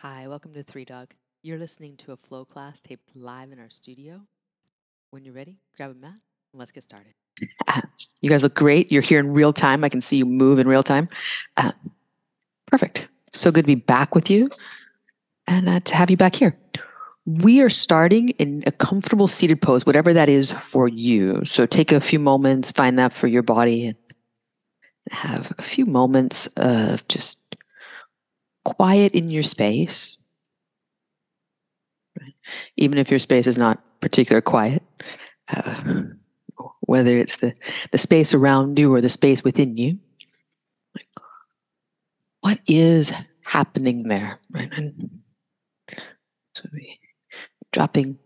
Hi, welcome to Three Dog. You're listening to a flow class taped live in our studio. When you're ready, grab a mat and let's get started. Uh, you guys look great. You're here in real time. I can see you move in real time. Uh, perfect. So good to be back with you and uh, to have you back here. We are starting in a comfortable seated pose, whatever that is for you. So take a few moments, find that for your body, and have a few moments of just quiet in your space. Even if your space is not particular quiet, uh, whether it's the, the space around you or the space within you, what is happening there? Right? And so dropping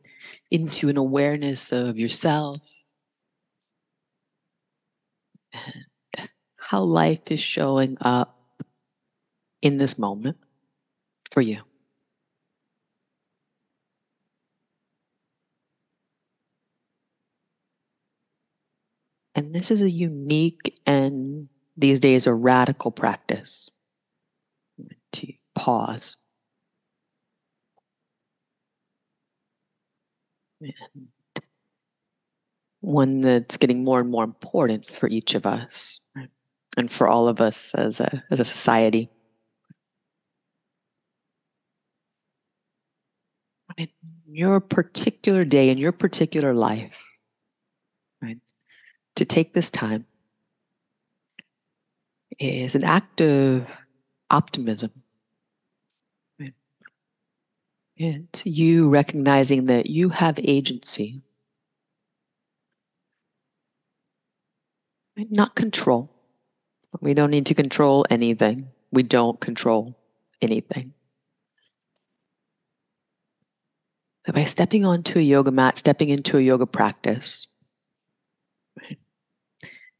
into an awareness of yourself and how life is showing up in this moment for you. And this is a unique and these days a radical practice to pause. And one that's getting more and more important for each of us right? and for all of us as a, as a society. In your particular day, in your particular life, right, to take this time is an act of optimism. Right? It's you recognizing that you have agency, right? not control. We don't need to control anything. We don't control anything. By stepping onto a yoga mat, stepping into a yoga practice,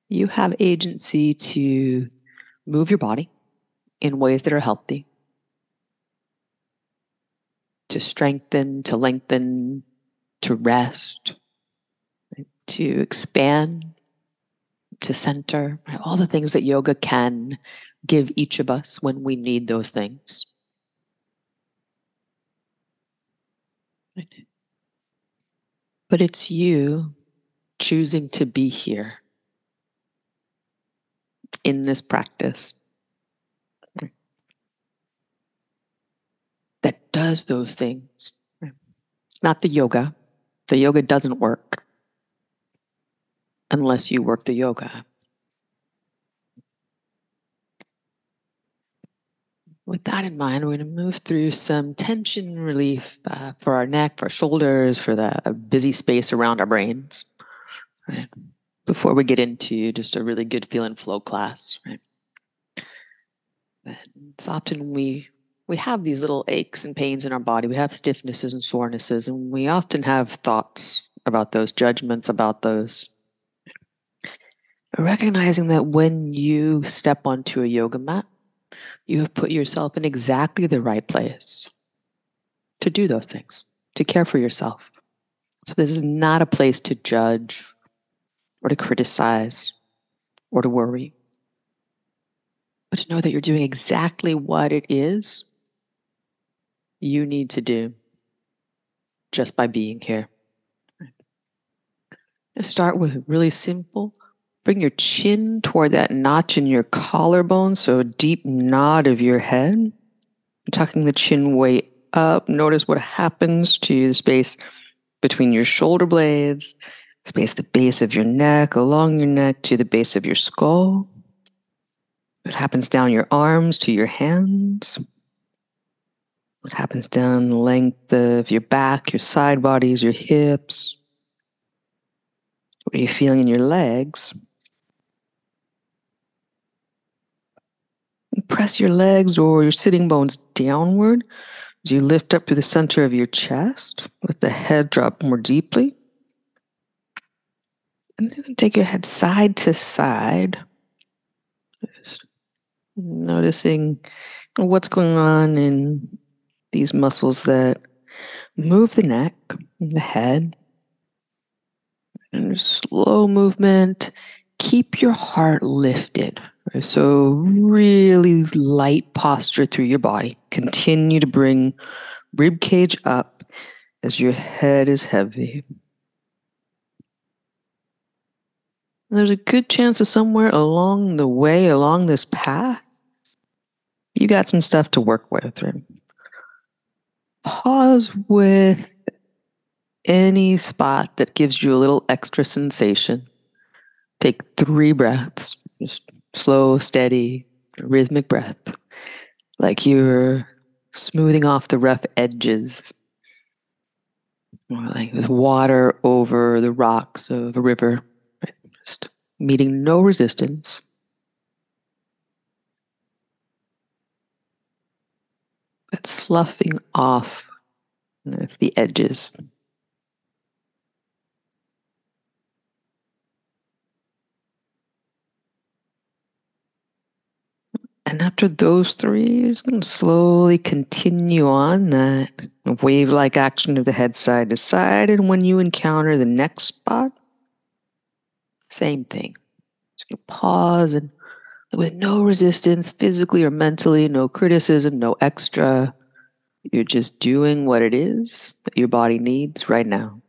you have agency to move your body in ways that are healthy, to strengthen, to lengthen, to rest, to expand, to center, all the things that yoga can give each of us when we need those things. But it's you choosing to be here in this practice that does those things. Not the yoga. The yoga doesn't work unless you work the yoga. With that in mind, we're going to move through some tension relief uh, for our neck, for our shoulders, for the busy space around our brains. Right? Before we get into just a really good feeling flow class, right? it's often we we have these little aches and pains in our body. We have stiffnesses and sorenesses, and we often have thoughts about those, judgments about those. Recognizing that when you step onto a yoga mat, you have put yourself in exactly the right place to do those things, to care for yourself. So, this is not a place to judge or to criticize or to worry, but to know that you're doing exactly what it is you need to do just by being here. To start with really simple Bring your chin toward that notch in your collarbone, so a deep nod of your head. Tucking the chin way up. Notice what happens to the space between your shoulder blades, space the base of your neck, along your neck to the base of your skull. What happens down your arms to your hands? What happens down the length of your back, your side bodies, your hips? What are you feeling in your legs? Press your legs or your sitting bones downward as you lift up to the center of your chest. Let the head drop more deeply. And then take your head side to side. Just noticing what's going on in these muscles that move the neck, and the head. And slow movement. Keep your heart lifted So, really light posture through your body. Continue to bring rib cage up as your head is heavy. There's a good chance of somewhere along the way, along this path, you got some stuff to work with. Pause with any spot that gives you a little extra sensation. Take three breaths, just slow, steady, rhythmic breath, like you're smoothing off the rough edges, or like with water over the rocks of a river, right? just meeting no resistance. But sloughing off the edges. And after those three, you're just going to slowly continue on that wave like action of the head side to side. And when you encounter the next spot, same thing. Just going to pause and with no resistance, physically or mentally, no criticism, no extra. You're just doing what it is that your body needs right now.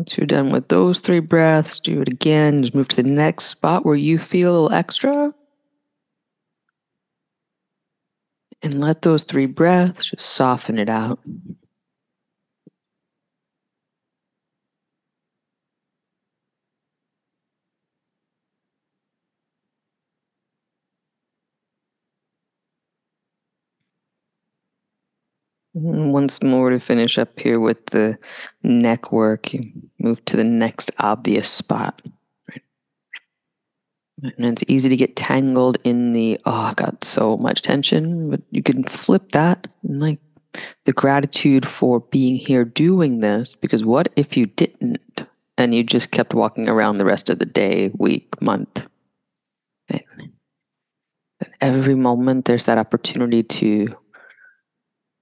Once you're done with those three breaths, do it again. Just move to the next spot where you feel a little extra. And let those three breaths just soften it out. Once more to finish up here with the neck work, you move to the next obvious spot. Right? And it's easy to get tangled in the, oh, I got so much tension, but you can flip that and like the gratitude for being here doing this, because what if you didn't and you just kept walking around the rest of the day, week, month? Right? every moment there's that opportunity to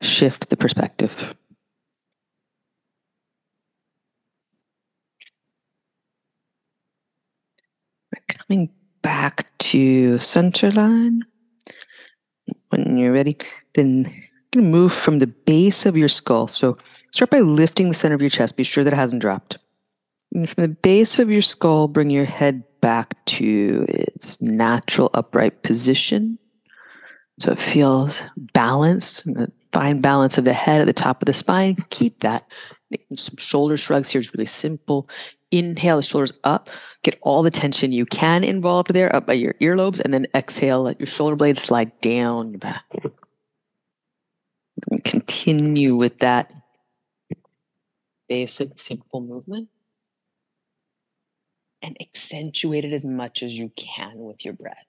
shift the perspective. Coming back to center line. When you're ready, then going to move from the base of your skull. So start by lifting the center of your chest. Be sure that it hasn't dropped. And from the base of your skull, bring your head back to its natural upright position. So it feels balanced and fine balance of the head at the top of the spine. Keep that. Some shoulder shrugs here is really simple. Inhale the shoulders up. Get all the tension you can involved there up by your earlobes. And then exhale, let your shoulder blades slide down your back. Continue with that basic, simple movement. And accentuate it as much as you can with your breath.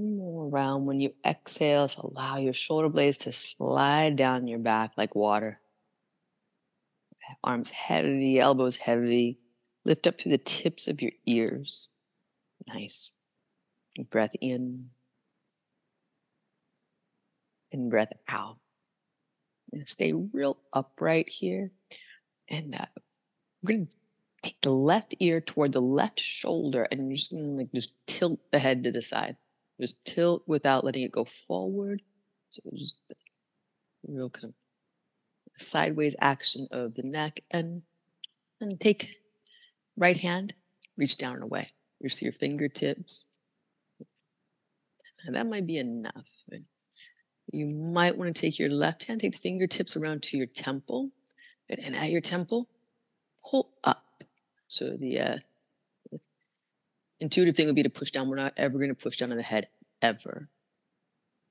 Around when you exhale to allow your shoulder blades to slide down your back like water. Arms heavy, elbows heavy. Lift up through the tips of your ears. Nice. Breath in and breath out. And stay real upright here. And uh, we're going to take the left ear toward the left shoulder and you're just going to like just tilt the head to the side. Just tilt without letting it go forward. So just real kind of sideways action of the neck and and take right hand, reach down and away. Reach your fingertips. And that might be enough. You might want to take your left hand, take the fingertips around to your temple. And at your temple, pull up. So the uh, intuitive thing would be to push down. We're not ever going to push down on the head, ever.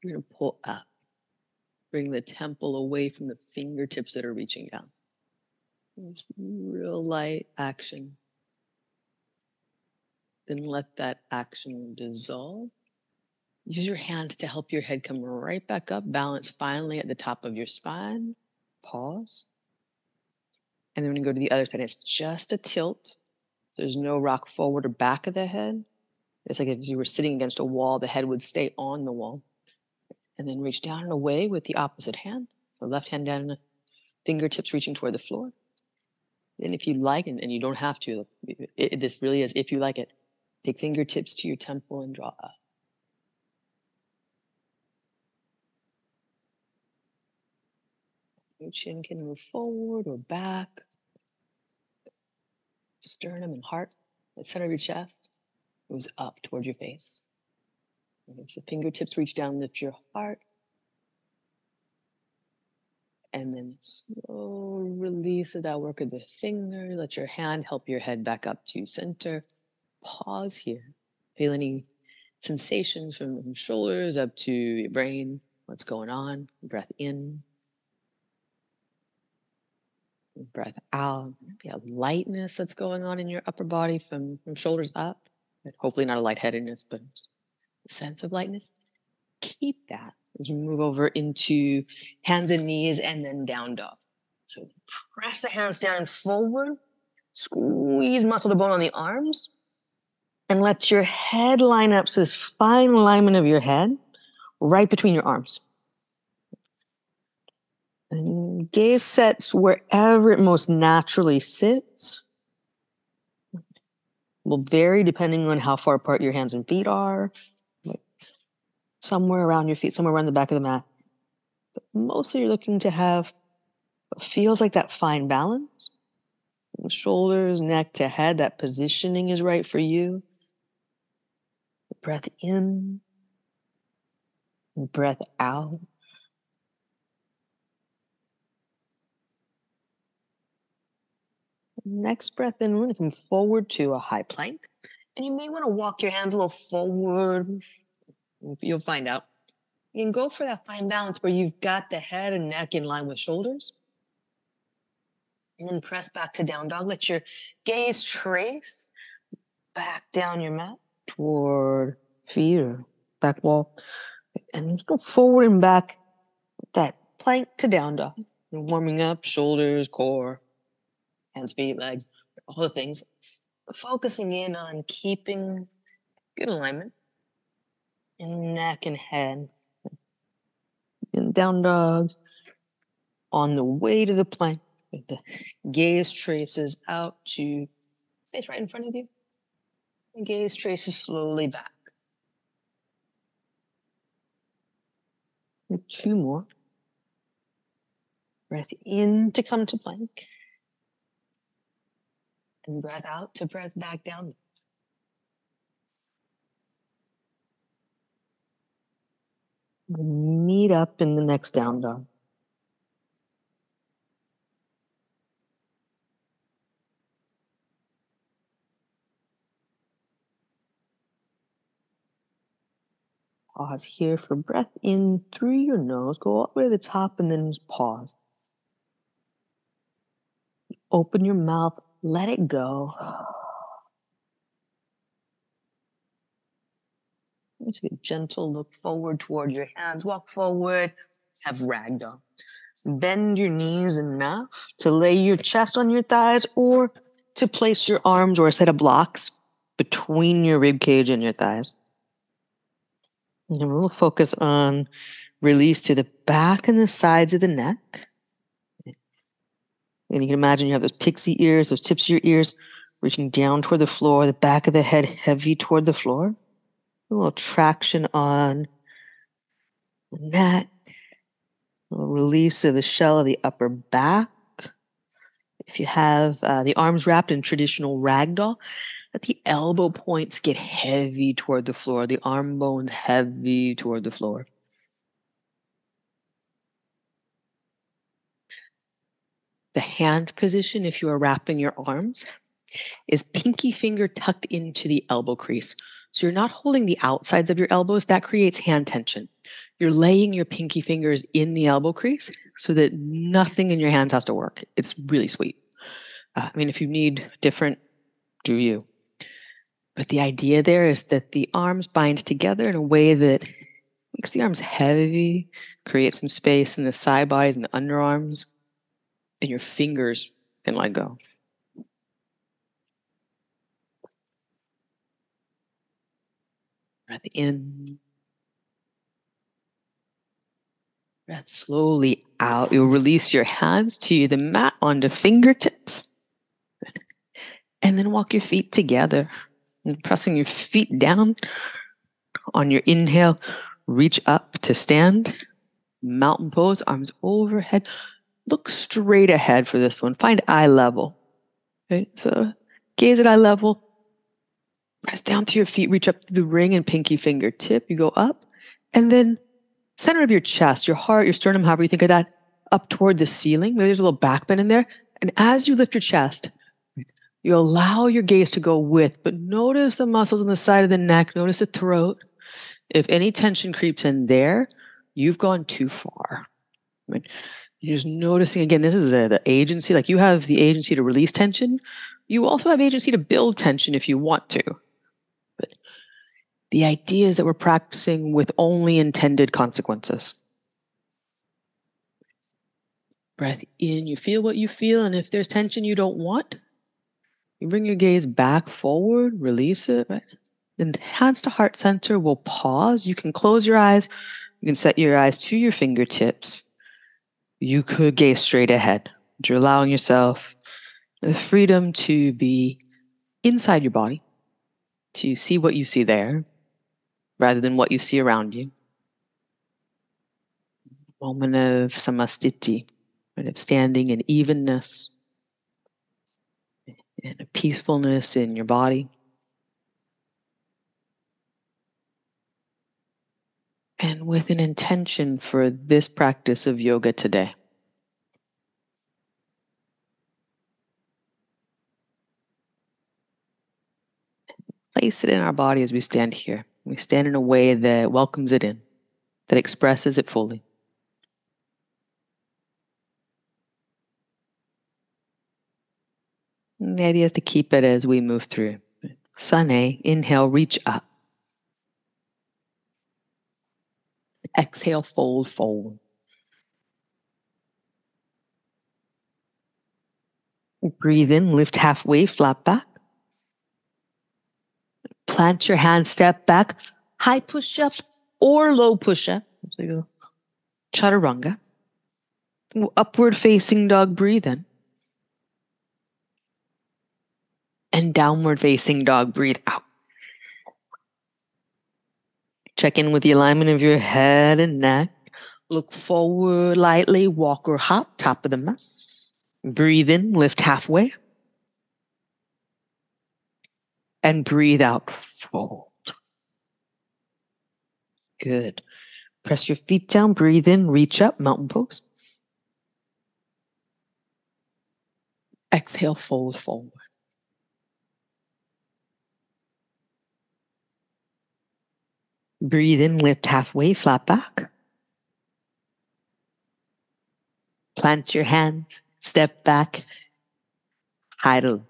We're going to pull up. Bring the temple away from the fingertips that are reaching down. Real light action. Then let that action dissolve. Use your hands to help your head come right back up. Balance finally at the top of your spine. Pause. And then when you go to the other side, it's just a tilt. There's no rock forward or back of the head. It's like if you were sitting against a wall, the head would stay on the wall. And then reach down and away with the opposite hand. So left hand down, fingertips reaching toward the floor. And if you like, and, and you don't have to, it, it, this really is if you like it, take fingertips to your temple and draw up. Your chin can move forward or back. Sternum and heart, the center of your chest, moves up toward your face. As the fingertips reach down, lift your heart. And then slow release of that work of the finger. Let your hand help your head back up to center. Pause here. Feel any sensations from shoulders up to your brain. What's going on? Breath in. Breath out. Maybe a lightness that's going on in your upper body from, from shoulders up. Hopefully not a lightheadedness, but a sense of lightness. Keep that as you move over into hands and knees and then down dog. So press the hands down forward, squeeze muscle to bone on the arms, and let your head line up. So this fine alignment of your head right between your arms. And gaze sets wherever it most naturally sits. Will vary depending on how far apart your hands and feet are. Somewhere around your feet, somewhere around the back of the mat. But mostly you're looking to have what feels like that fine balance. Shoulders, neck to head, that positioning is right for you. Breath in, breath out. Next breath in, we're going to come forward to a high plank. And you may want to walk your hands a little forward. You'll find out. You can go for that fine balance where you've got the head and neck in line with shoulders. And then press back to down dog. Let your gaze trace back down your mat toward feet or back wall. And go forward and back that plank to down dog. You're warming up shoulders, core, hands, feet, legs, all the things. Focusing in on keeping good alignment in neck and head. In down dog. On the way to the plank, the gaze traces out to space right in front of you. And gaze traces slowly back. And two more. Breath in to come to plank and breath out to press back down. Meet up in the next down dog. Pause here for breath in through your nose. Go all the way to the top and then just pause. Open your mouth let it go. Take a gentle look forward toward your hands. Walk forward. Have ragdoll. Bend your knees enough to lay your chest on your thighs or to place your arms or a set of blocks between your rib cage and your thighs. And we'll focus on release to the back and the sides of the neck. And you can imagine you have those pixie ears, those tips of your ears reaching down toward the floor, the back of the head heavy toward the floor. A little traction on the neck, a little release of the shell of the upper back. If you have uh, the arms wrapped in traditional ragdoll, let the elbow points get heavy toward the floor, the arm bones heavy toward the floor. The hand position if you are wrapping your arms. is pinky finger tucked into the elbow crease. So you're not holding the outsides of your elbows. That creates hand tension. You're laying your pinky fingers in the elbow crease so that nothing in your hands has to work. It's really sweet. Uh, I mean, if you need different, do you? But the idea there is that the arms bind together in a way that makes the arms heavy, creates some space in the side bodies and the underarms, and your fingers can let go. Breath in. Breath slowly out. You'll release your hands to the mat on the fingertips. And then walk your feet together. And pressing your feet down on your inhale, reach up to stand. Mountain pose, arms overhead. Look straight ahead for this one. Find eye level. So gaze at eye level, Press down through your feet, reach up to the ring and pinky finger tip. You go up. And then center of your chest, your heart, your sternum, however you think of that, up toward the ceiling. Maybe there's a little back bend in there. And as you lift your chest, you allow your gaze to go with, but notice the muscles on the side of the neck, notice the throat. If any tension creeps in there, you've gone too far. You're just noticing again, this is the, the agency. Like you have the agency to release tension. You also have agency to build tension if you want to. But the idea is that we're practicing with only intended consequences. Breath in, you feel what you feel, and if there's tension you don't want, you bring your gaze back forward, release it. Right? Then hands to heart center will pause. You can close your eyes. You can set your eyes to your fingertips. You could gaze straight ahead. You're allowing yourself the freedom to be inside your body, to see what you see there, rather than what you see around you. Moment of samastiti, right, of standing in evenness and a peacefulness in your body. And with an intention for this practice of yoga today. Place it in our body as we stand here. We stand in a way that welcomes it in, that expresses it fully. And the idea is to keep it as we move through. Sane, inhale, reach up. Exhale, fold, fold. Breathe in, lift halfway, flat back. Plant your hand, step back, high push up or low push up. Chaturanga. Upward facing dog, breathe in. And downward facing dog, breathe out. Check in with the alignment of your head and neck. Look forward lightly, walk or hop, top of the mat. Breathe in, lift halfway and breathe out, fold. Good. Press your feet down, breathe in, reach up, mountain pose. Exhale, fold forward. Breathe in, lift halfway, flat back. Plant your hands, step back, idle.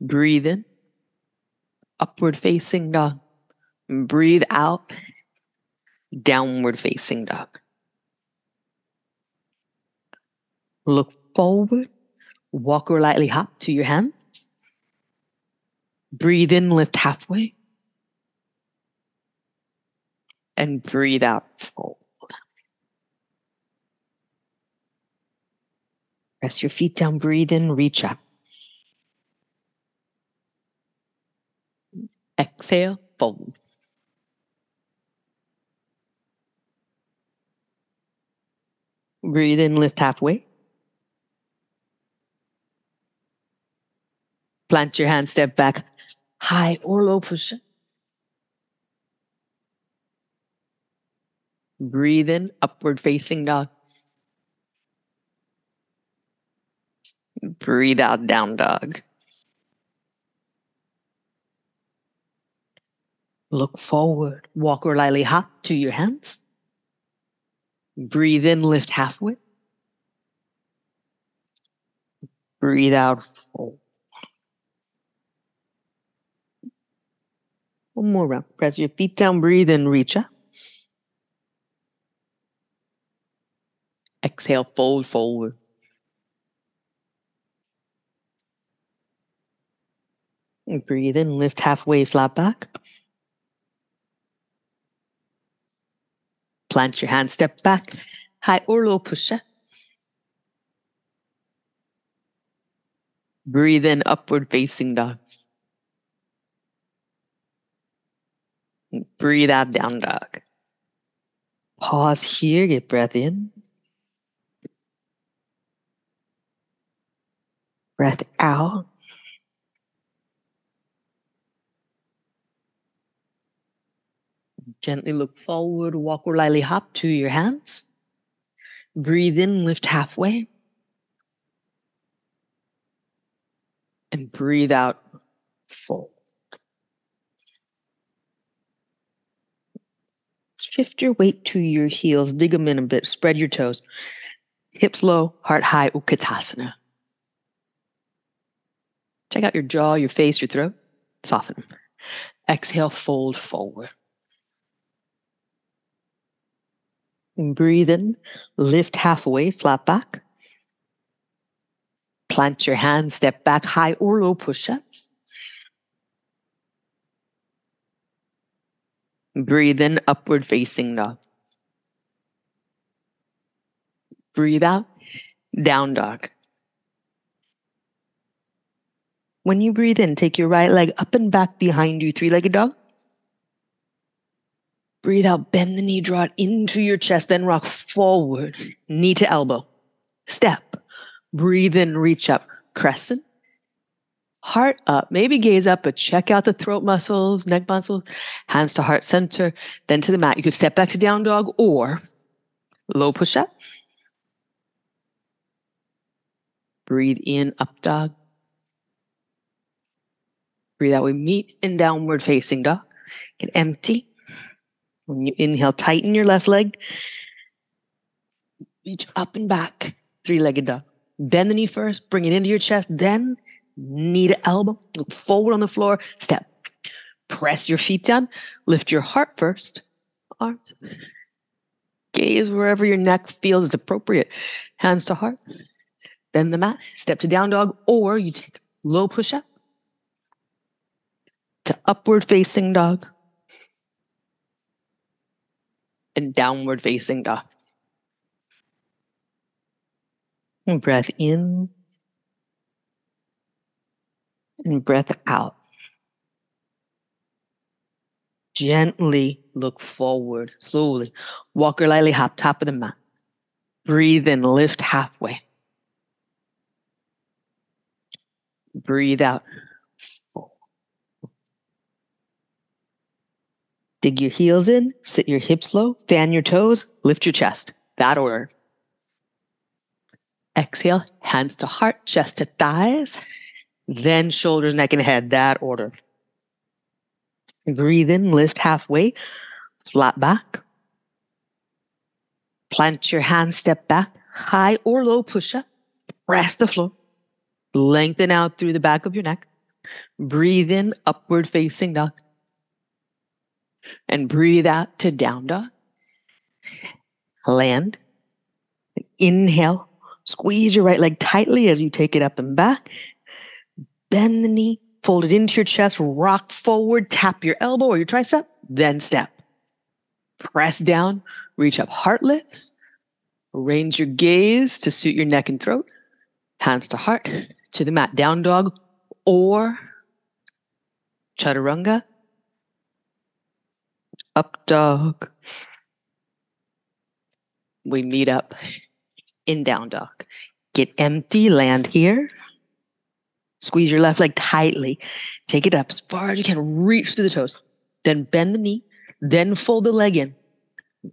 Breathe in, upward facing dog. Breathe out, downward facing dog. Look forward, walk or lightly hop to your hands. Breathe in, lift halfway. And breathe out, fold. Press your feet down, breathe in, reach up. Exhale, fold. Breathe in, lift halfway. Plant your hand, step back, high or low position. Breathe in, upward facing dog. Breathe out, down dog. Look forward. Walk or lightly hop to your hands. Breathe in, lift halfway. Breathe out, fold. One more round. Press your feet down, breathe in, reach up. Exhale, fold forward. And breathe in, lift halfway, flat back. Plant your hand, step back, high or low push up. Breathe in, upward facing dog. Breathe out, down dog. Pause here, get breath in. Breath out. Gently look forward, walk or lightly hop to your hands. Breathe in, lift halfway. And breathe out, fold. Shift your weight to your heels, dig them in a bit, spread your toes. Hips low, heart high, Utkatasana. Check out your jaw, your face, your throat. Soften them. Exhale, fold forward. And breathe in, lift halfway, flat back. Plant your hands, step back, high or low push up. Breathe in, upward facing dog. Breathe out, down dog. When you breathe in, take your right leg up and back behind you, three legged dog. Breathe out, bend the knee, draw it into your chest, then rock forward, knee to elbow. Step. Breathe in, reach up, crescent. Heart up, maybe gaze up, but check out the throat muscles, neck muscles, hands to heart center, then to the mat. You could step back to down dog or low push up. Breathe in, up dog. Breathe out. We meet in downward facing dog. Get empty. When you inhale, tighten your left leg. Reach up and back, three legged dog. Bend the knee first, bring it into your chest, then knee to elbow. Look forward on the floor, step. Press your feet down, lift your heart first, arms. Gaze wherever your neck feels is appropriate. Hands to heart. Bend the mat, step to down dog, or you take low push up to upward facing dog and downward facing dog. And breath in and breath out. Gently look forward, slowly. Walk or lightly hop, top of the mat. Breathe in, lift halfway. Breathe out. Dig your heels in, sit your hips low, fan your toes, lift your chest. That order. Exhale, hands to heart, chest to thighs, then shoulders, neck, and head. That order. Breathe in, lift halfway, flat back. Plant your hand, step back, high or low push up. Press the floor. Lengthen out through the back of your neck. Breathe in, upward facing dog and breathe out to down dog. Land. Inhale. Squeeze your right leg tightly as you take it up and back. Bend the knee, fold it into your chest, rock forward, tap your elbow or your tricep, then step. Press down, reach up, heart lifts. Arrange your gaze to suit your neck and throat. Hands to heart, to the mat, down dog or chaturanga up dog. We meet up in down dog. Get empty, land here. Squeeze your left leg tightly. Take it up as far as you can. Reach through the toes. Then bend the knee. Then fold the leg in.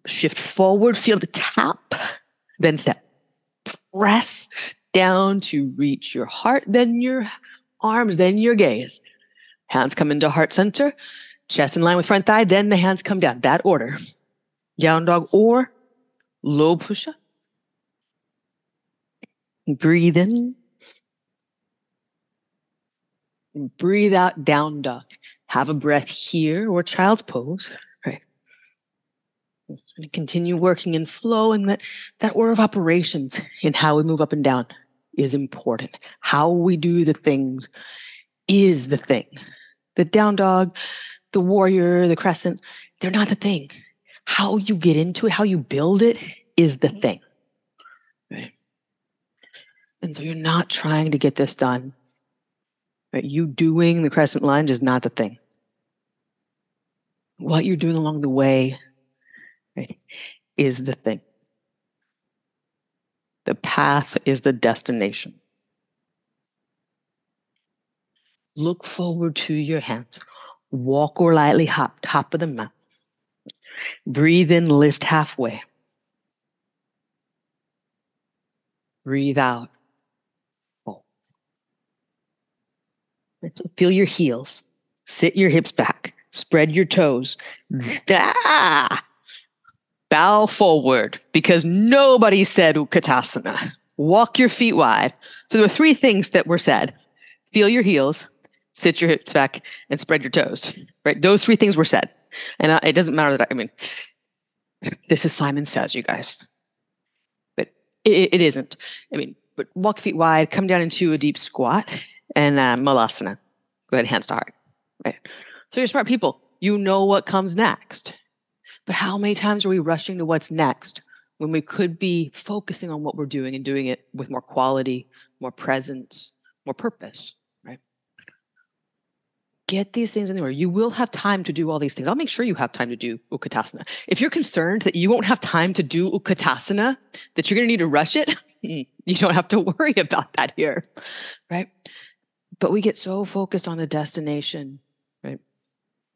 Shift forward. Feel the tap. Then step. Press down to reach your heart, then your arms, then your gaze. Hands come into heart center, chest in line with front thigh, then the hands come down. That order. Down dog or low push up. Breathe in. Breathe out, down dog. Have a breath here or child's pose. Right. And Continue working in flow, and that, that order of operations in how we move up and down is important. How we do the things is the thing. The down dog, the warrior, the crescent, they're not the thing. How you get into it, how you build it is the thing. Right? And so you're not trying to get this done. Right? You doing the crescent lunge is not the thing. What you're doing along the way right, is the thing. The path is the destination. Look forward to your hands. Walk or lightly hop, top of the mat. Breathe in, lift halfway. Breathe out. Fold. So feel your heels. Sit your hips back. Spread your toes. Ah! Bow forward because nobody said Utkatasana. Walk your feet wide. So there were three things that were said. Feel your heels, sit your hips back, and spread your toes. Right? Those three things were said. And uh, it doesn't matter that I, I mean, this is Simon Says, you guys it, it isn't. I mean, but walk feet wide, come down into a deep squat, and uh, malasana. Go ahead, hands to heart. Right. So you're smart people. You know what comes next. But how many times are we rushing to what's next when we could be focusing on what we're doing and doing it with more quality, more presence, more purpose? Right? Get these things anywhere. You will have time to do all these things. I'll make sure you have time to do Utkatasana. If you're concerned that you won't have time to do Utkatasana, that you're going to need to rush it, you don't have to worry about that here, right? But we get so focused on the destination, right?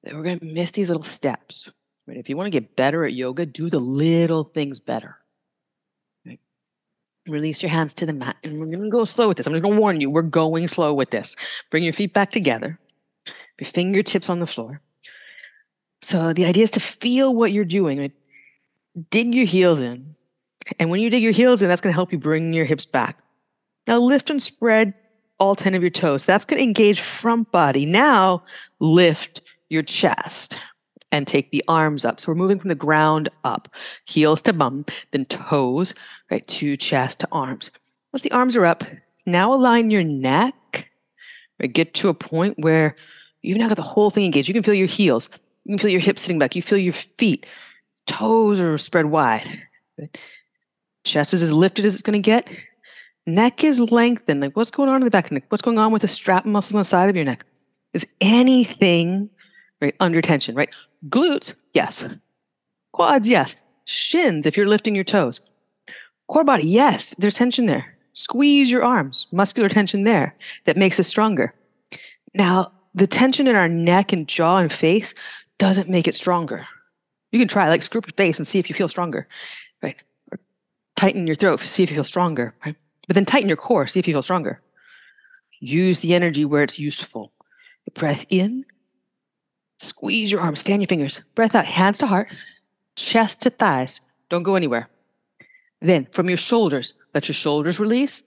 That we're going to miss these little steps. Right? If you want to get better at yoga, do the little things better. Right? Release your hands to the mat, and we're going to go slow with this. I'm going to warn you, we're going slow with this. Bring your feet back together your fingertips on the floor. So the idea is to feel what you're doing. Right? Dig your heels in. And when you dig your heels in, that's going to help you bring your hips back. Now lift and spread all 10 of your toes. That's going to engage front body. Now lift your chest and take the arms up. So we're moving from the ground up, heels to bum, then toes, right, to chest to arms. Once the arms are up, now align your neck. Right, get to a point where You've now got the whole thing engaged. You can feel your heels. You can feel your hips sitting back. You feel your feet. Toes are spread wide. Chest is as lifted as it's going to get. Neck is lengthened. Like what's going on in the back of the neck? What's going on with the strap muscles on the side of your neck? Is anything right under tension? Right? Glutes, yes. Quads, yes. Shins, if you're lifting your toes. Core body, yes. There's tension there. Squeeze your arms. Muscular tension there that makes us stronger. Now, the tension in our neck and jaw and face doesn't make it stronger. You can try, like screw your face and see if you feel stronger, right? Or tighten your throat, see if you feel stronger, right? But then tighten your core, see if you feel stronger. Use the energy where it's useful. Breath in, squeeze your arms, fan your fingers. Breath out, hands to heart, chest to thighs. Don't go anywhere. Then from your shoulders, let your shoulders release.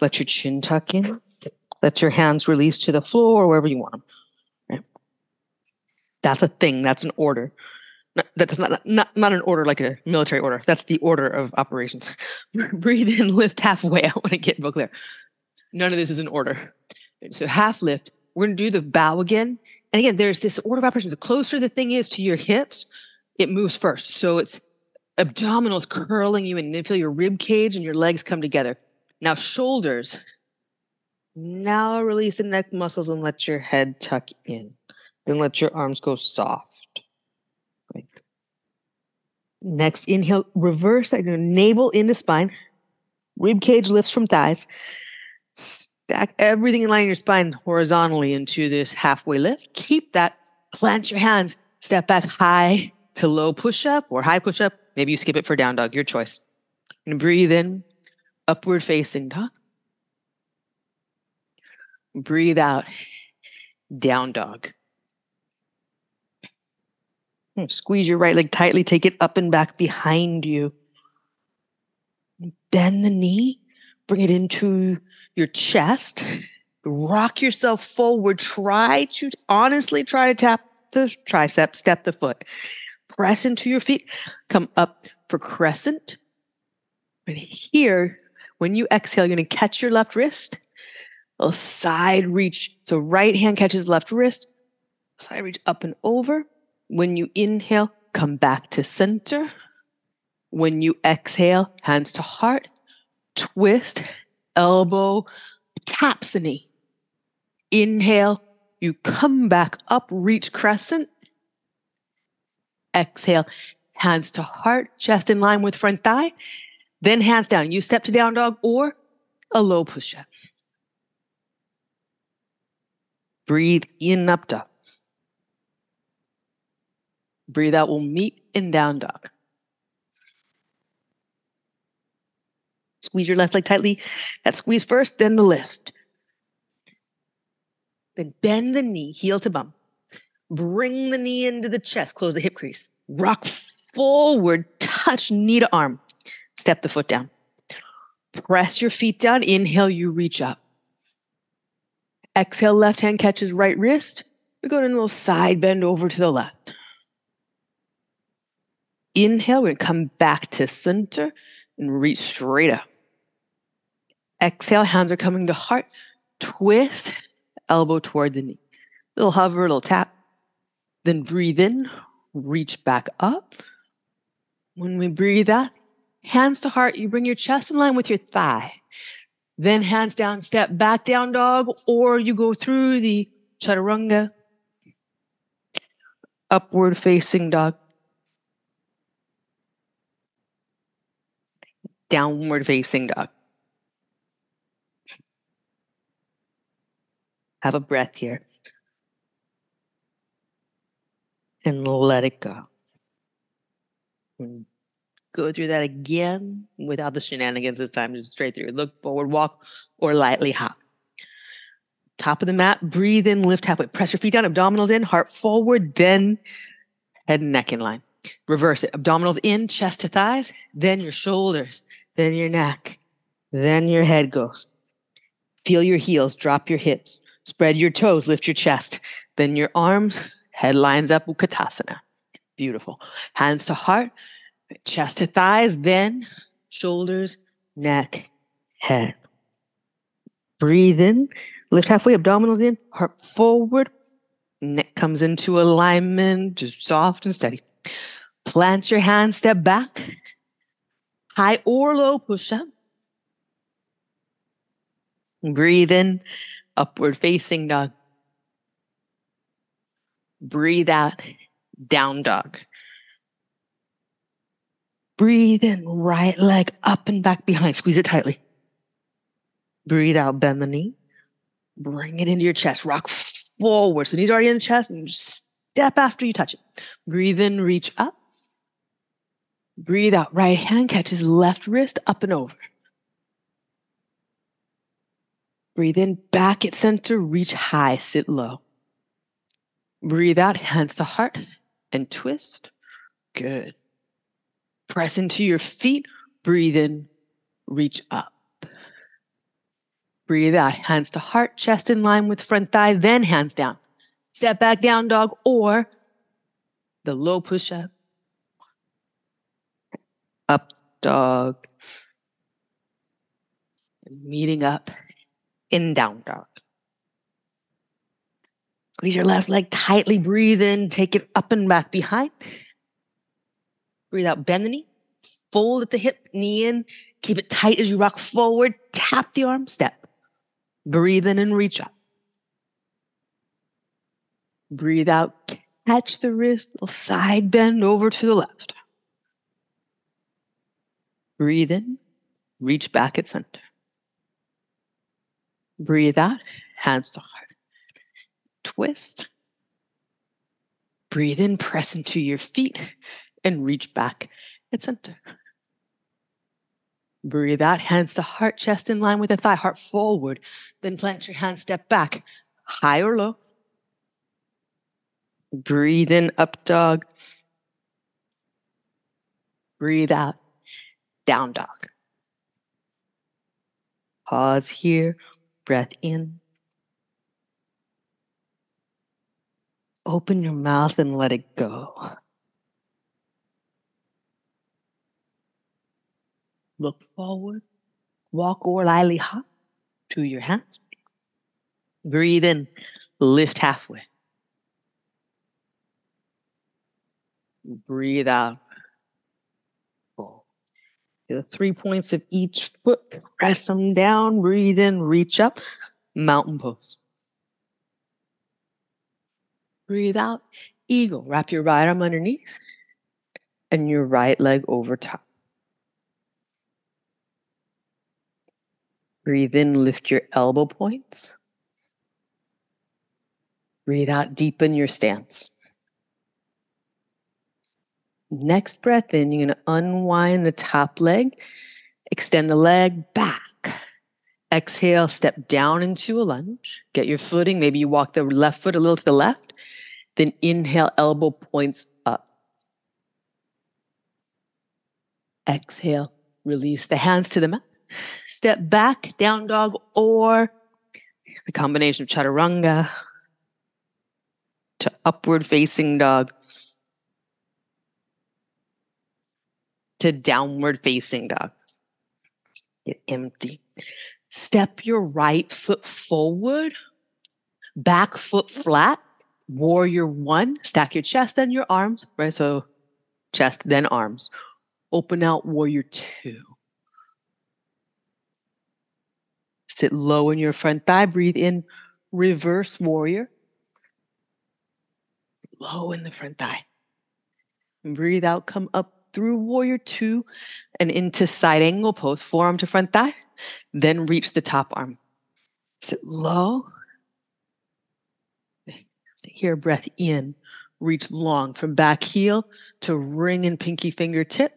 Let your chin tuck in. Let your hands release to the floor or wherever you want them. Right? That's a thing. That's an order. That's not, not not an order like a military order. That's the order of operations. Breathe in, lift halfway. I want to get real clear. None of this is an order. So half lift. We're going to do the bow again. And again, there's this order of operations. The closer the thing is to your hips, it moves first. So it's abdominals curling you and then feel your rib cage and your legs come together. Now shoulders now release the neck muscles and let your head tuck in. Then let your arms go soft. Right. Next, inhale, reverse that navel into spine. Rib cage lifts from thighs. Stack everything in line in your spine horizontally into this halfway lift. Keep that. Plant your hands. Step back high to low push up or high push up. Maybe you skip it for down dog, your choice. And breathe in, upward facing dog. Breathe out. Down dog. Hmm, squeeze your right leg tightly, take it up and back behind you. Bend the knee, bring it into your chest. Rock yourself forward. Try to honestly try to tap the tricep, step the foot. Press into your feet. Come up for crescent. And here, when you exhale, you're going to catch your left wrist. A side reach. So right hand catches left wrist. Side reach up and over. When you inhale, come back to center. When you exhale, hands to heart, twist, elbow taps the knee. Inhale, you come back up, reach crescent. Exhale, hands to heart, chest in line with front thigh. Then hands down. You step to down dog or a low push up. Breathe in, up dog. Breathe out, we'll meet in down dog. Squeeze your left leg tightly. That squeeze first, then the lift. Then bend the knee, heel to bum. Bring the knee into the chest, close the hip crease. Rock forward, touch knee to arm. Step the foot down. Press your feet down. Inhale, you reach up. Exhale, left hand catches right wrist. We're going in a little side bend over to the left. Inhale, we're going to come back to center and reach straight up. Exhale, hands are coming to heart. Twist, elbow toward the knee. Little hover, little tap. Then breathe in, reach back up. When we breathe out, hands to heart, you bring your chest in line with your thigh. Then hands down, step back down dog, or you go through the chaturanga, upward facing dog. Downward facing dog. Have a breath here. And let it go. Go through that again without the shenanigans this time, just straight through. Look forward, walk, or lightly hop. Top of the mat, breathe in, lift halfway. Press your feet down, abdominals in, heart forward, then head and neck in line. Reverse it. Abdominals in, chest to thighs, then your shoulders, then your neck, then your head goes. Feel your heels, drop your hips, spread your toes, lift your chest, then your arms, head lines up, Utkatasana. Beautiful. Hands to heart, chest to thighs, then shoulders, neck, head. Breathe in, lift halfway, abdominals in, heart forward, neck comes into alignment, just soft and steady. Plant your hands, step back, high or low push up. Breathe in, upward facing dog. Breathe out, down dog. Breathe in, right leg up and back behind. Squeeze it tightly. Breathe out, bend the knee. Bring it into your chest. Rock forward. So knees already in the chest and just step after you touch it. Breathe in, reach up. Breathe out. Right hand catches left wrist up and over. Breathe in, back at center, reach high, sit low. Breathe out, hands to heart, and twist. Good. Press into your feet. Breathe in, reach up. Breathe out, hands to heart, chest in line with front thigh, then hands down. Step back down dog or the low push up up dog, meeting up in down dog. Squeeze your left leg tightly, breathe in, take it up and back behind. Breathe out, bend the knee, fold at the hip, knee in, keep it tight as you rock forward, tap the arm, step. Breathe in and reach up. Breathe out, catch the wrist, side bend over to the left. Breathe in, reach back at center. Breathe out, hands to heart. Twist. Breathe in, press into your feet, and reach back at center. Breathe out, hands to heart, chest in line with the thigh, heart forward. Then plant your hands, step back, high or low. Breathe in, up dog. Breathe out, down dog. Pause here, breath in. Open your mouth and let it go. Look forward, walk or lightly hop to your hands. Breathe in, lift halfway. Breathe out. The three points of each foot, press them down, breathe in, reach up, mountain pose. Breathe out, eagle. Wrap your right arm underneath and your right leg over top. Breathe in, lift your elbow points. Breathe out, deepen your stance. Next breath in, you're going to unwind the top leg, extend the leg back. Exhale, step down into a lunge. Get your footing. Maybe you walk the left foot a little to the left. Then inhale, elbow points up. Exhale, release the hands to the mat step back, down dog, or the combination of chaturanga to upward facing dog to downward facing dog. Get empty. Step your right foot forward, back foot flat, warrior one. Stack your chest, then your arms, right? So chest, then arms. Open out warrior two. Sit low in your front thigh. Breathe in, reverse warrior. Low in the front thigh. And breathe out, come up through warrior two and into side angle pose, forearm to front thigh. Then reach the top arm. Sit low. Sit here, breath in. Reach long from back heel to ring and pinky fingertip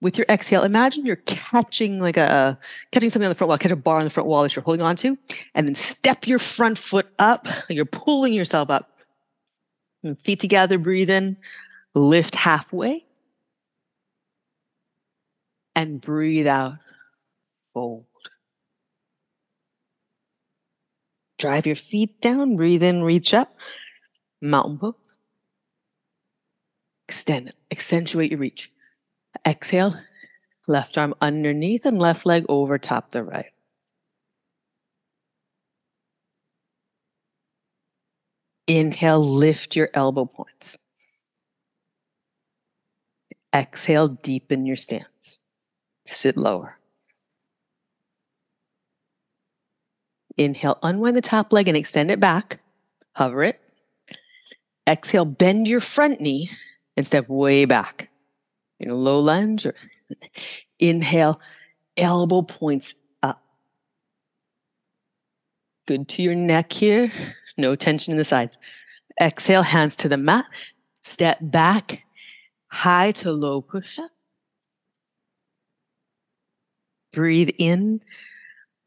with your exhale, imagine you're catching like a catching something on the front wall, catch a bar on the front wall that you're holding on to, and then step your front foot up. You're pulling yourself up. And feet together, breathe in, lift halfway, and breathe out, fold. Drive your feet down, breathe in, reach up, mountain pose. Extend, accentuate your reach. Exhale, left arm underneath and left leg over top the right. Inhale, lift your elbow points. Exhale, deepen your stance. Sit lower. Inhale, unwind the top leg and extend it back. Hover it. Exhale, bend your front knee and step way back you know, low lunge or inhale, elbow points up. Good to your neck here. No tension in the sides. Exhale, hands to the mat. Step back, high to low push up. Breathe in,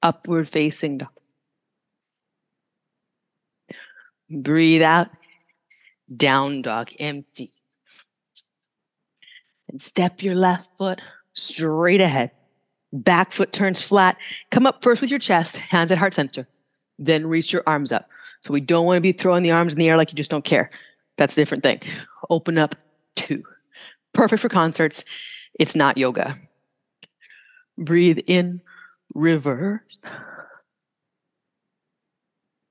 upward facing dog. Breathe out, down dog, empty and step your left foot straight ahead. Back foot turns flat. Come up first with your chest, hands at heart center. Then reach your arms up. So we don't want to be throwing the arms in the air like you just don't care. That's a different thing. Open up two. Perfect for concerts. It's not yoga. Breathe in, reverse.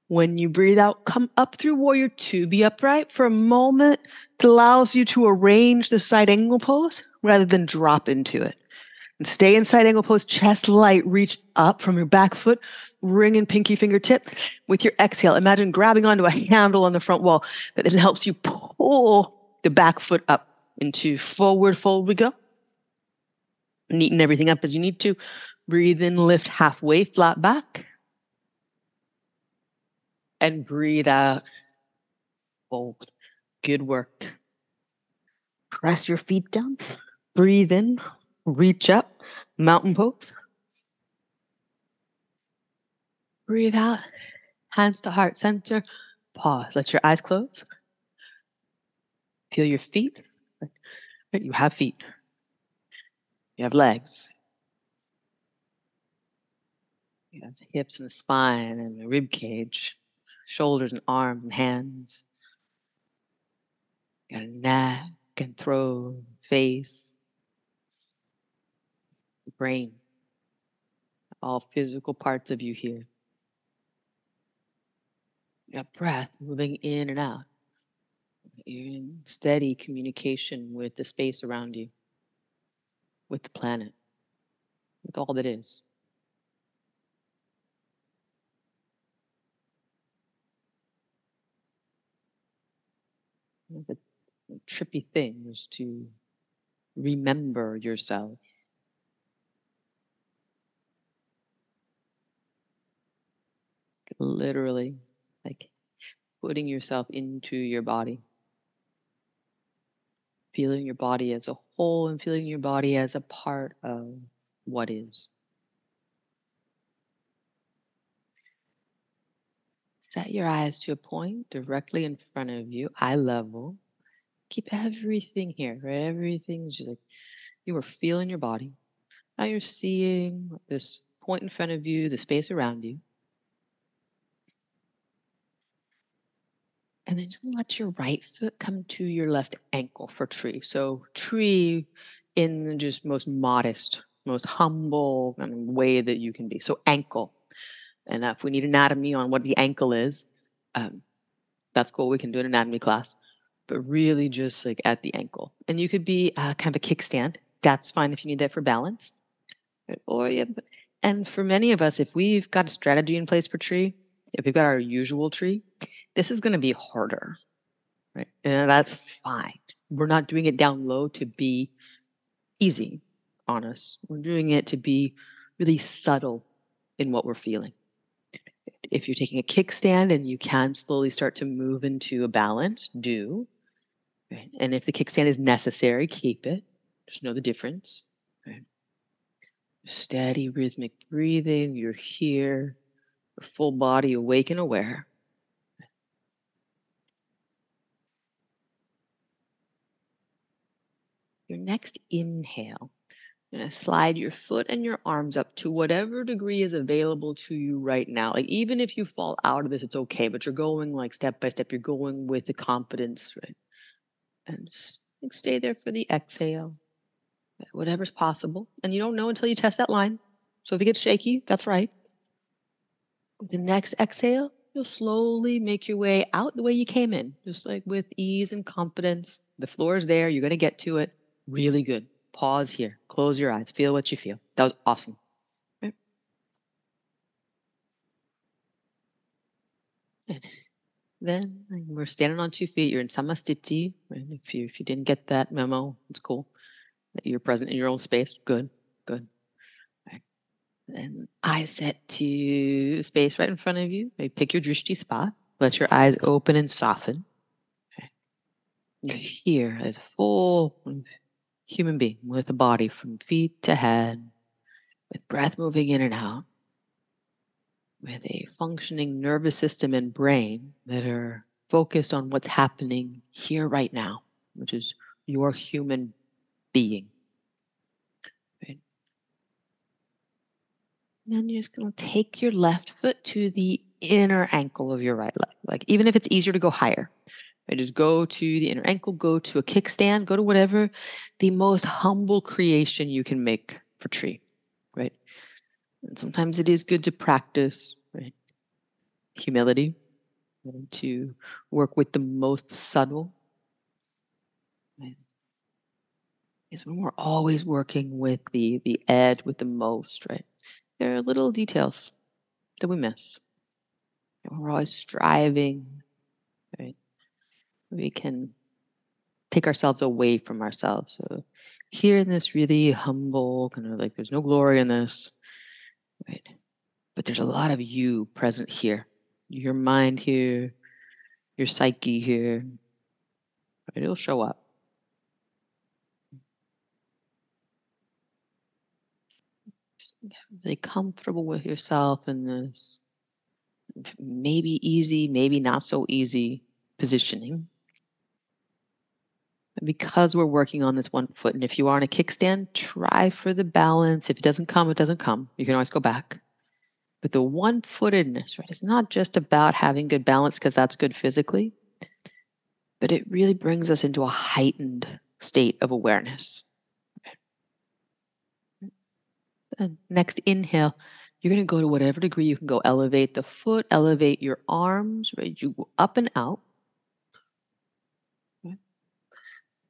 When you breathe out, come up through warrior two. Be upright for a moment. It allows you to arrange the side angle pose rather than drop into it. And stay in side angle pose, chest light, reach up from your back foot, ring and pinky fingertip. With your exhale, imagine grabbing onto a handle on the front wall that then helps you pull the back foot up into forward fold we go. Neaten everything up as you need to. Breathe in, lift halfway, flat back and breathe out. Fold. Good work. Press your feet down. Breathe in. Reach up. mountain pose. Breathe out, hands to heart center. Pause. Let your eyes close. Feel your feet. You have feet. You have legs. You have hips and the spine and the rib cage, shoulders and arms and hands. You got a neck and throat, face, brain, all physical parts of you here. You have breath moving in and out. You're in steady communication with the space around you, with the planet, with all that is. The trippy thing is to remember yourself. Literally, like putting yourself into your body, feeling your body as a whole and feeling your body as a part of what is. Set your eyes to a point directly in front of you, eye level. Keep everything here, right? Everything is just like you are feeling your body. Now you're seeing this point in front of you, the space around you. And then just let your right foot come to your left ankle for tree. So tree in just most modest, most humble way that you can be. So ankle. And if we need anatomy on what the ankle is, um, that's cool. We can do an anatomy class. But really just like at the ankle. And you could be uh, kind of a kickstand. That's fine if you need that for balance. Or yeah, and for many of us, if we've got a strategy in place for tree, if we've got our usual tree, this is going to be harder, right? And that's fine. We're not doing it down low to be easy on us. We're doing it to be really subtle in what we're feeling. If you're taking a kickstand and you can slowly start to move into a balance, do. Right? And if the kickstand is necessary, keep it. Just know the difference. Right? Steady rhythmic breathing. You're here, full body awake and aware. Your next inhale, you're going to slide your foot and your arms up to whatever degree is available to you right now. Like, even if you fall out of this, it's okay, but you're going like step by step, you're going with the confidence, right? And just like, stay there for the exhale, whatever's possible. And you don't know until you test that line. So if it gets shaky, that's right. The next exhale, you'll slowly make your way out the way you came in, just like with ease and confidence. The floor is there, you're going to get to it. Really good. Pause here. Close your eyes. Feel what you feel. That was awesome. Right. then we're standing on two feet. You're in samastiti. Right? If you if you didn't get that memo, it's cool. That you're present in your own space. Good. Then eyes set to space right in front of you. Maybe pick your drishti spot. Let your eyes open and soften. Okay. You're here as a full human being with a body from feet to head, with breath moving in and out, with a functioning nervous system and brain that are focused on what's happening here right now, which is your human being. Right? Then you're just going to take your left foot to the inner ankle of your right leg. Like, even if it's easier to go higher, Right? Just go to the inner ankle, go to a kickstand, go to whatever the most humble creation you can make for tree, right? And sometimes it is good to practice, right? Humility, to work with the most subtle. Is when we're always working with the the edge, with the most, right? There are little details that we miss. And we're always striving, right? we can take ourselves away from ourselves. So here in this really humble, kind of like there's no glory in this, right? But there's a lot of you present here. Your mind here, your psyche here. Right? It'll show up. Really comfortable with yourself in this maybe easy, maybe not so easy positioning. And because we're working on this one foot, and if you are on a kickstand, try for the balance. If it doesn't come, it doesn't come. You can always go back. But the one footedness, right, it's not just about having good balance because that's good physically, but it really brings us into a heightened state of awareness. And next inhale, you're going to go to whatever degree you can go. Elevate the foot, elevate your arms, right? You go up and out.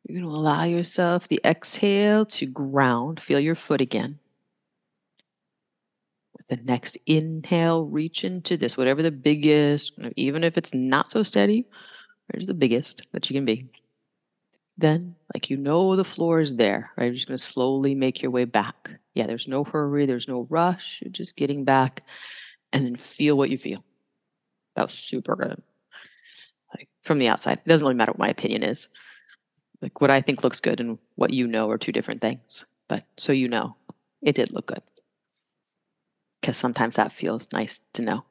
You're going to allow yourself the exhale to ground. Feel your foot again. With the next inhale, reach into this, whatever the biggest, even if it's not so steady, where's the biggest that you can be. Then, like you know the floor is there, right? You're just going to slowly make your way back. Yeah, there's no hurry, there's no rush. You're just getting back and then feel what you feel. That was super good. Like from the outside, it doesn't really matter what my opinion is like what I think looks good and what you know are two different things. But so you know, it did look good. Because sometimes that feels nice to know.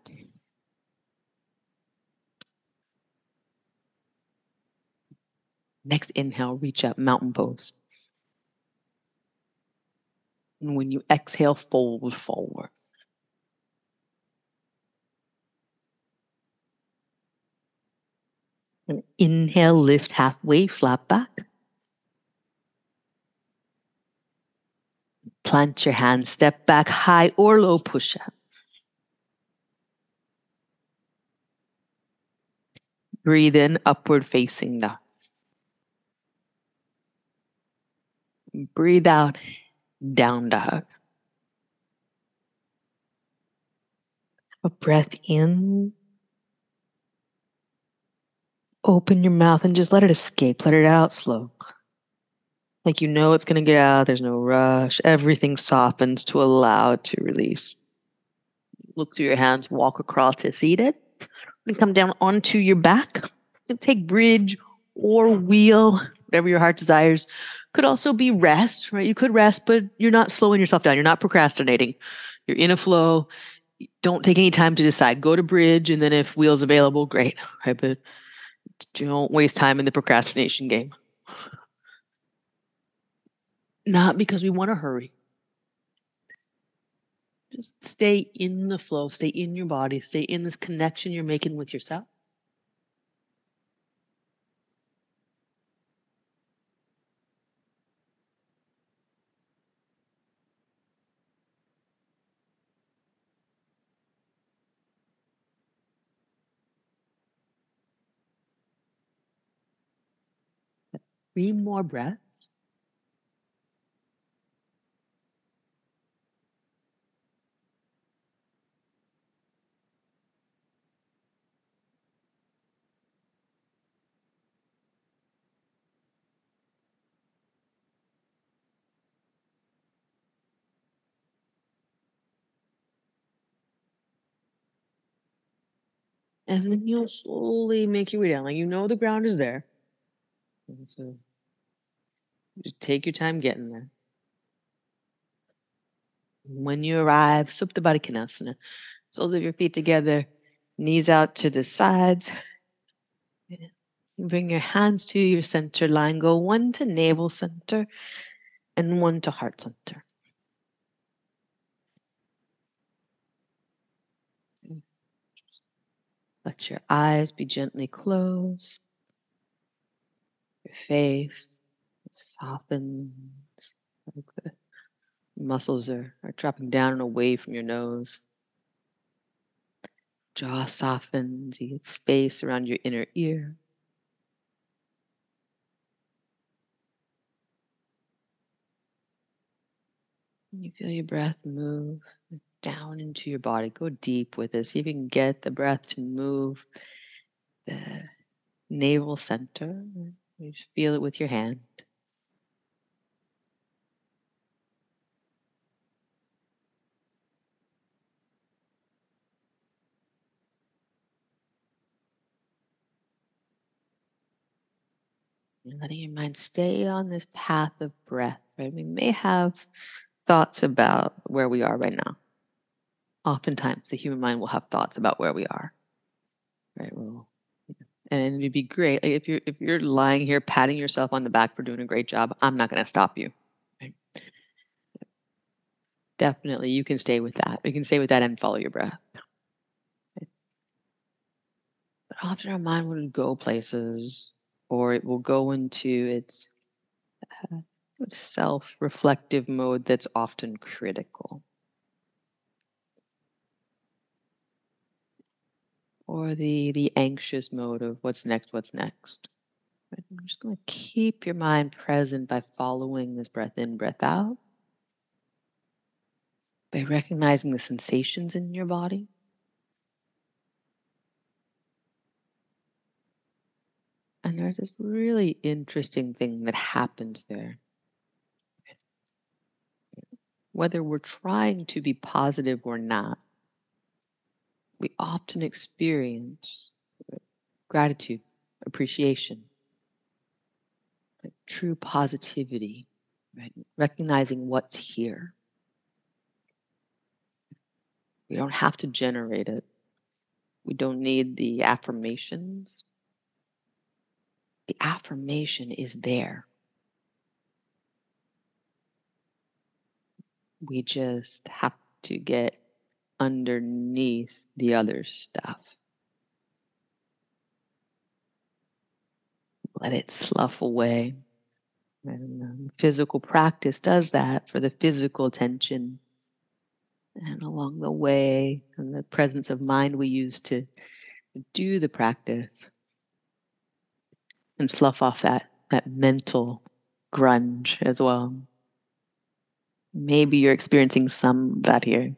Next inhale, reach up, mountain pose. And when you exhale, fold forward. And inhale, lift halfway, flat back. Plant your hands, step back high or low push up. Breathe in, upward facing dog. Breathe out, down dog. A breath in open your mouth and just let it escape. Let it out slow. Like you know it's going to get out. There's no rush. Everything softens to allow it to release. Look through your hands, walk across to seated, and come down onto your back. Take bridge or wheel, whatever your heart desires. Could also be rest, right? You could rest, but you're not slowing yourself down. You're not procrastinating. You're in a flow. Don't take any time to decide. Go to bridge, and then if wheel's available, great. Right, but don't waste time in the procrastination game. Not because we want to hurry. Just stay in the flow, stay in your body, stay in this connection you're making with yourself. Three more breaths. And then you'll slowly make your way down. Like you know the ground is there. So take your time getting there. When you arrive, Supta Baddha Konasana. Soles of your feet together, knees out to the sides. Bring your hands to your center line. Go one to navel center and one to heart center. Let your eyes be gently closed. Face softens. Like the muscles are, are dropping down and away from your nose. Jaw softens. You get space around your inner ear. You feel your breath move down into your body. Go deep with it. See if you can get the breath to move the navel center. You just feel it with your hand. And letting your mind stay on this path of breath, right? We may have thoughts about where we are right now. Oftentimes, the human mind will have thoughts about where we are. Right? Well, and it'd be great like if you're if you're lying here patting yourself on the back for doing a great job. I'm not going to stop you. Right? Definitely, you can stay with that. You can stay with that and follow your breath. But often our mind will go places, or it will go into its uh, self-reflective mode that's often critical. Or the the anxious mode of what's next, what's next. Right? I'm just going to keep your mind present by following this breath in, breath out, by recognizing the sensations in your body. And there's this really interesting thing that happens there. Whether we're trying to be positive or not, we often experience gratitude, appreciation, true positivity, right? recognizing what's here. We don't have to generate it. We don't need the affirmations. The affirmation is there. We just have to get underneath the other stuff. Let it slough away. And um, physical practice does that for the physical tension. And along the way, and the presence of mind we use to do the practice and slough off that, that mental grunge as well. Maybe you're experiencing some of that here.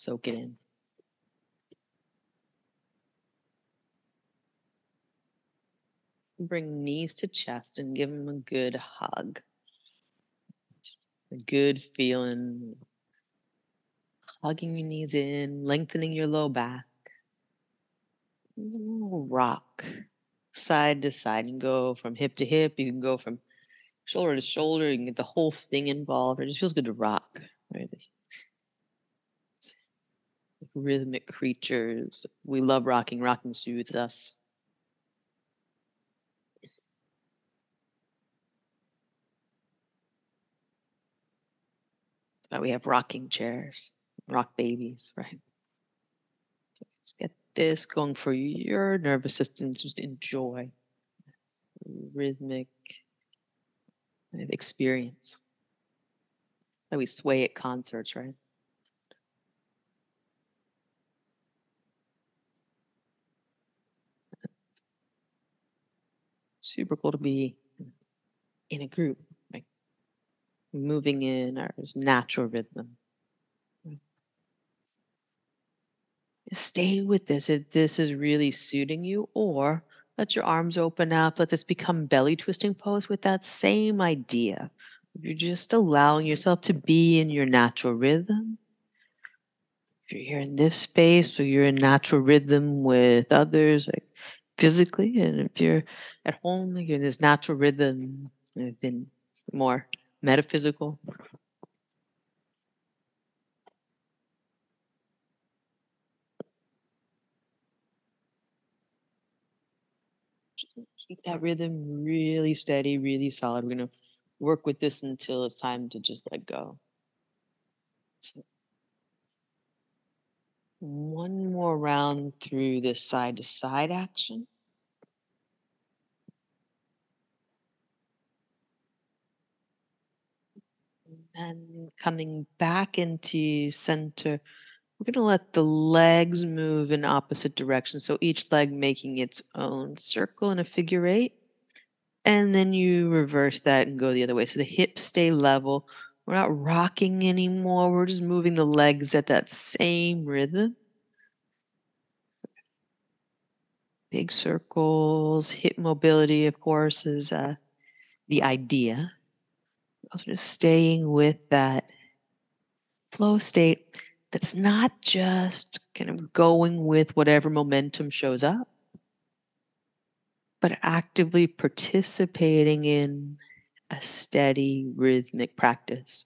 Soak it in. Bring knees to chest and give them a good hug. A good feeling. Hugging your knees in, lengthening your low back. Rock side to side. and go from hip to hip. You can go from shoulder to shoulder. You can get the whole thing involved. It just feels good to rock. Right? Rhythmic creatures. We love rocking. Rocking soothes us. But we have rocking chairs, rock babies, right? So just get this going for your nervous system. Just enjoy rhythmic experience. We sway at concerts, right? Super cool to be in a group, like moving in our natural rhythm. Stay with this if this is really suiting you, or let your arms open up. Let this become belly twisting pose with that same idea. You're just allowing yourself to be in your natural rhythm. If you're here in this space, or you're in natural rhythm with others, like physically, and if you're at home, you're in this natural rhythm, and then more metaphysical. Just keep that rhythm really steady, really solid. We're gonna work with this until it's time to just let go. So one more round through this side to side action. And coming back into center, we're going to let the legs move in opposite directions. So each leg making its own circle in a figure eight. And then you reverse that and go the other way. So the hips stay level. We're not rocking anymore. We're just moving the legs at that same rhythm. Big circles, hip mobility, of course, is uh, the idea. Also, just staying with that flow state that's not just kind of going with whatever momentum shows up, but actively participating in a steady rhythmic practice.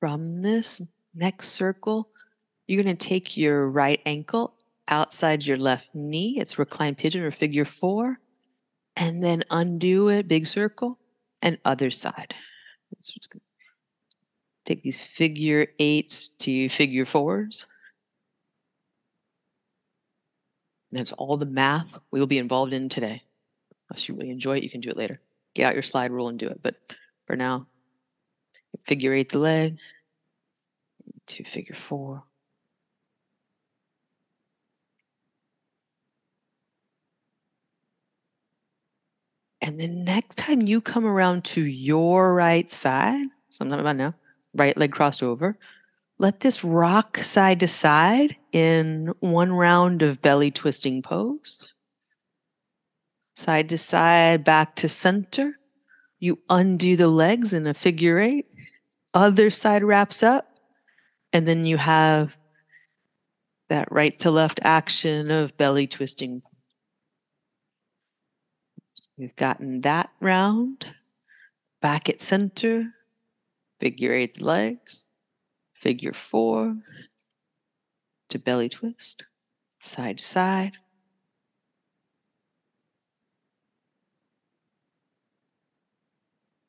From this next circle, you're going to take your right ankle outside your left knee. It's reclined pigeon or figure four. And then undo it, big circle, and other side. Take these figure eights to figure fours. And that's all the math we will be involved in today. Unless you really enjoy it, you can do it later. Get out your slide rule and do it. But for now, figure eight the leg to figure four. And then next time you come around to your right side, sometime about now, right leg crossed over, let this rock side to side in one round of belly twisting pose. Side to side, back to center. You undo the legs in a figure eight. Other side wraps up. And then you have that right to left action of belly twisting We've gotten that round. Back at center, figure eight legs, figure four to belly twist, side to side.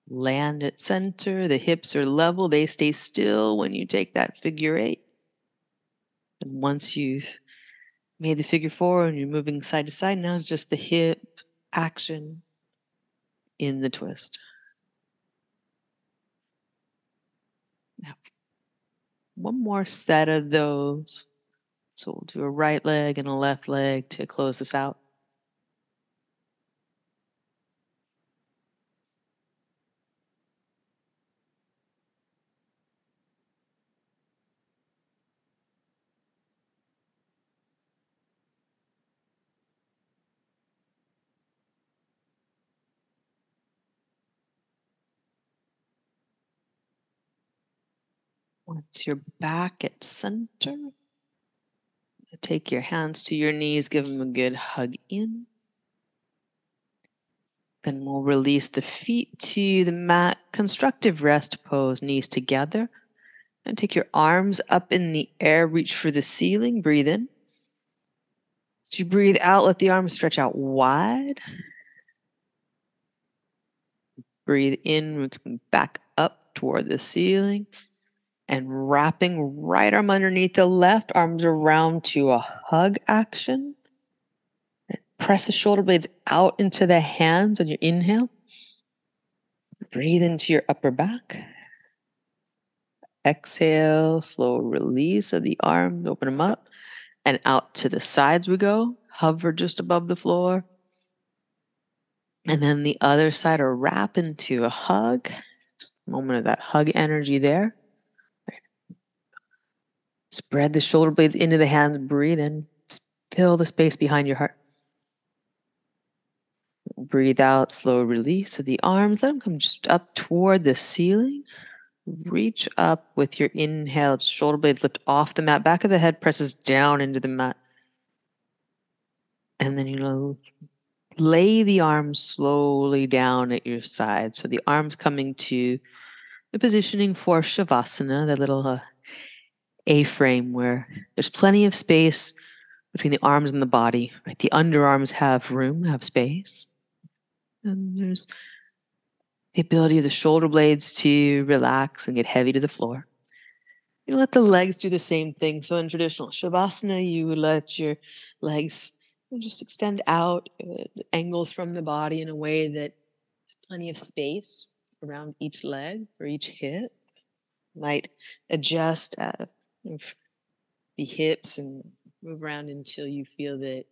Land at center, the hips are level, they stay still when you take that figure eight. And once you've made the figure four and you're moving side to side, now it's just the hip action in the twist. Now, one more set of those. So we'll do a right leg and a left leg to close this out. Once you're back at center, take your hands to your knees, give them a good hug in. Then we'll release the feet to the mat, constructive rest pose, knees together. And take your arms up in the air, reach for the ceiling, breathe in. As you breathe out, let the arms stretch out wide. Breathe in, we come back up toward the ceiling and wrapping right arm underneath the left, arms around to a hug action. Press the shoulder blades out into the hands on your inhale. Breathe into your upper back. Exhale, slow release of the arms, open them up, and out to the sides we go. Hover just above the floor. And then the other side, or wrap into a hug. Just a Moment of that hug energy there. Spread the shoulder blades into the hands. Breathe in. Fill the space behind your heart. Breathe out, slow release of the arms. Let them come just up toward the ceiling. Reach up with your inhale. Shoulder blades lift off the mat. Back of the head presses down into the mat. And then you know, lay the arms slowly down at your side. So the arms coming to the positioning for Shavasana, that little uh, a frame where there's plenty of space between the arms and the body. Right? The underarms have room, have space. And there's the ability of the shoulder blades to relax and get heavy to the floor. You let the legs do the same thing. So in traditional Shavasana, you would let your legs just extend out uh, angles from the body in a way that plenty of space around each leg or each hip. Might adjust uh, the hips and move around until you feel that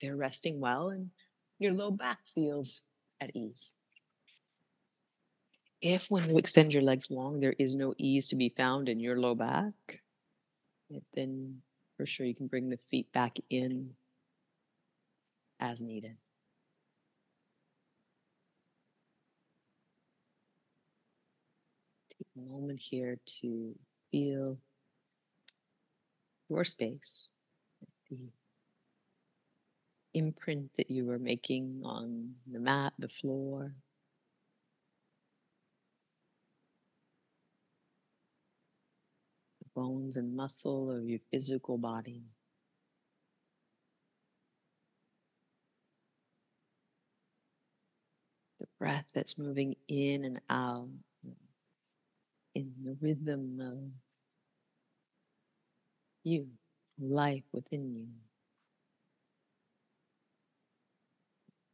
they're resting well and your low back feels at ease. If when you extend your legs long, there is no ease to be found in your low back, then for sure you can bring the feet back in as needed. Take a moment here to feel your space, the imprint that you were making on the mat, the floor. The bones and muscle of your physical body. The breath that's moving in and out in the rhythm of you, life within you.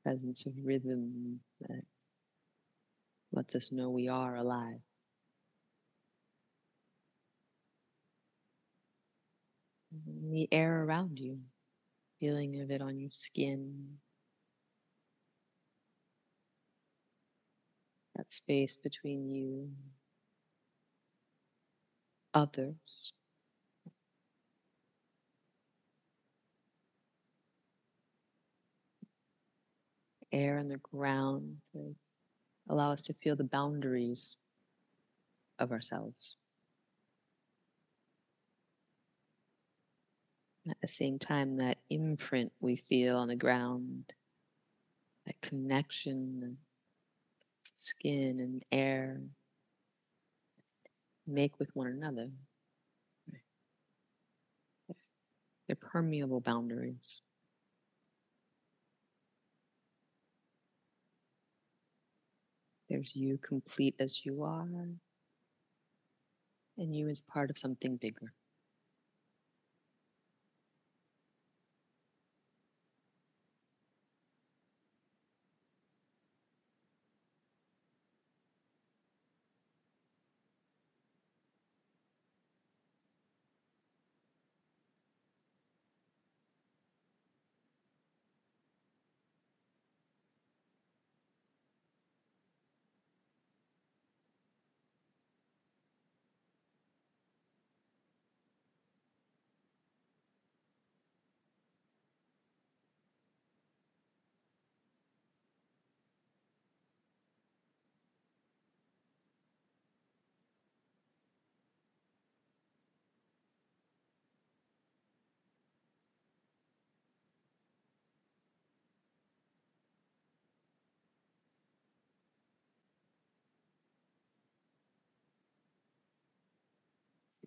Presence of rhythm that lets us know we are alive. And the air around you, feeling of it on your skin, that space between you others. Air and the ground allow us to feel the boundaries of ourselves. At the same time, that imprint we feel on the ground, that connection, skin and air, make with one another. They're permeable boundaries. There's you complete as you are, and you as part of something bigger.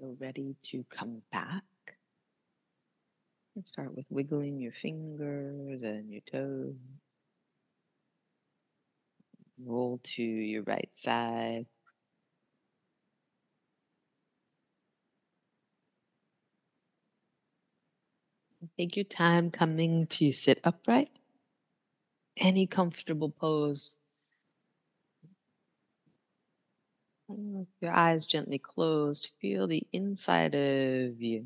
Feel ready to come back. Let's start with wiggling your fingers and your toes. Roll to your right side. Take your time coming to sit upright. Any comfortable pose. Mm, your eyes gently closed. Feel the inside of you.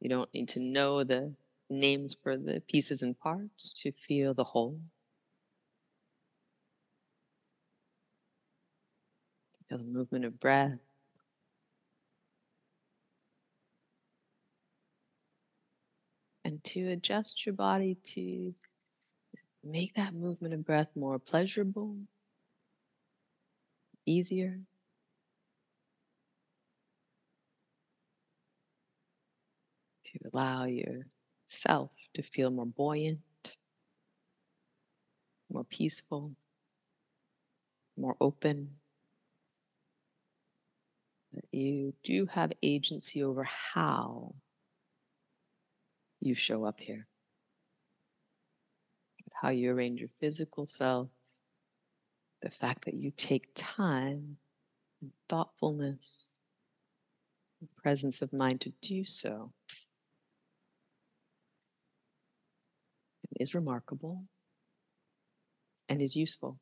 You don't need to know the names for the pieces and parts to feel the whole. Feel the movement of breath. And to adjust your body to make that movement of breath more pleasurable, easier. To allow yourself to feel more buoyant, more peaceful, more open. That you do have agency over how you show up here, how you arrange your physical self, the fact that you take time and thoughtfulness, and presence of mind to do so is remarkable and is useful.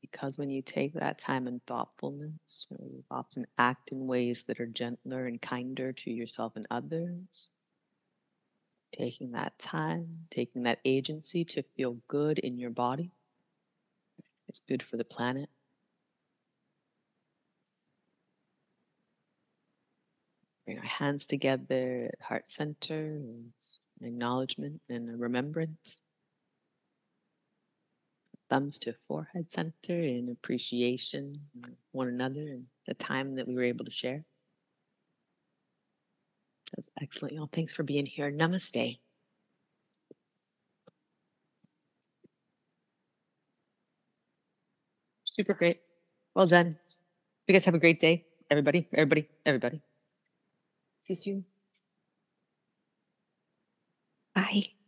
Because when you take that time and thoughtfulness, you often act in ways that are gentler and kinder to yourself and others taking that time, taking that agency to feel good in your body. It's good for the planet. Bring our hands together at heart center, acknowledgement and remembrance. Thumbs to forehead center in appreciation one another and the time that we were able to share. That's excellent, y'all. Thanks for being here. Namaste. Super great. Well done. You guys have a great day. Everybody, everybody, everybody. See you soon. Bye.